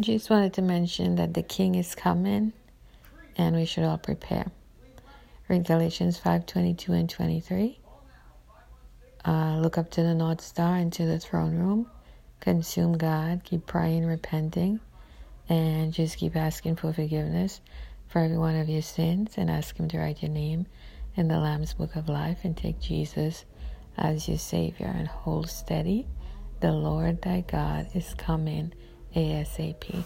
Just wanted to mention that the King is coming and we should all prepare. Read Galatians 5 22 and 23. Uh, look up to the North Star and to the throne room. Consume God. Keep praying, repenting, and just keep asking for forgiveness for every one of your sins and ask Him to write your name in the Lamb's Book of Life and take Jesus as your Savior and hold steady. The Lord thy God is coming ASAP.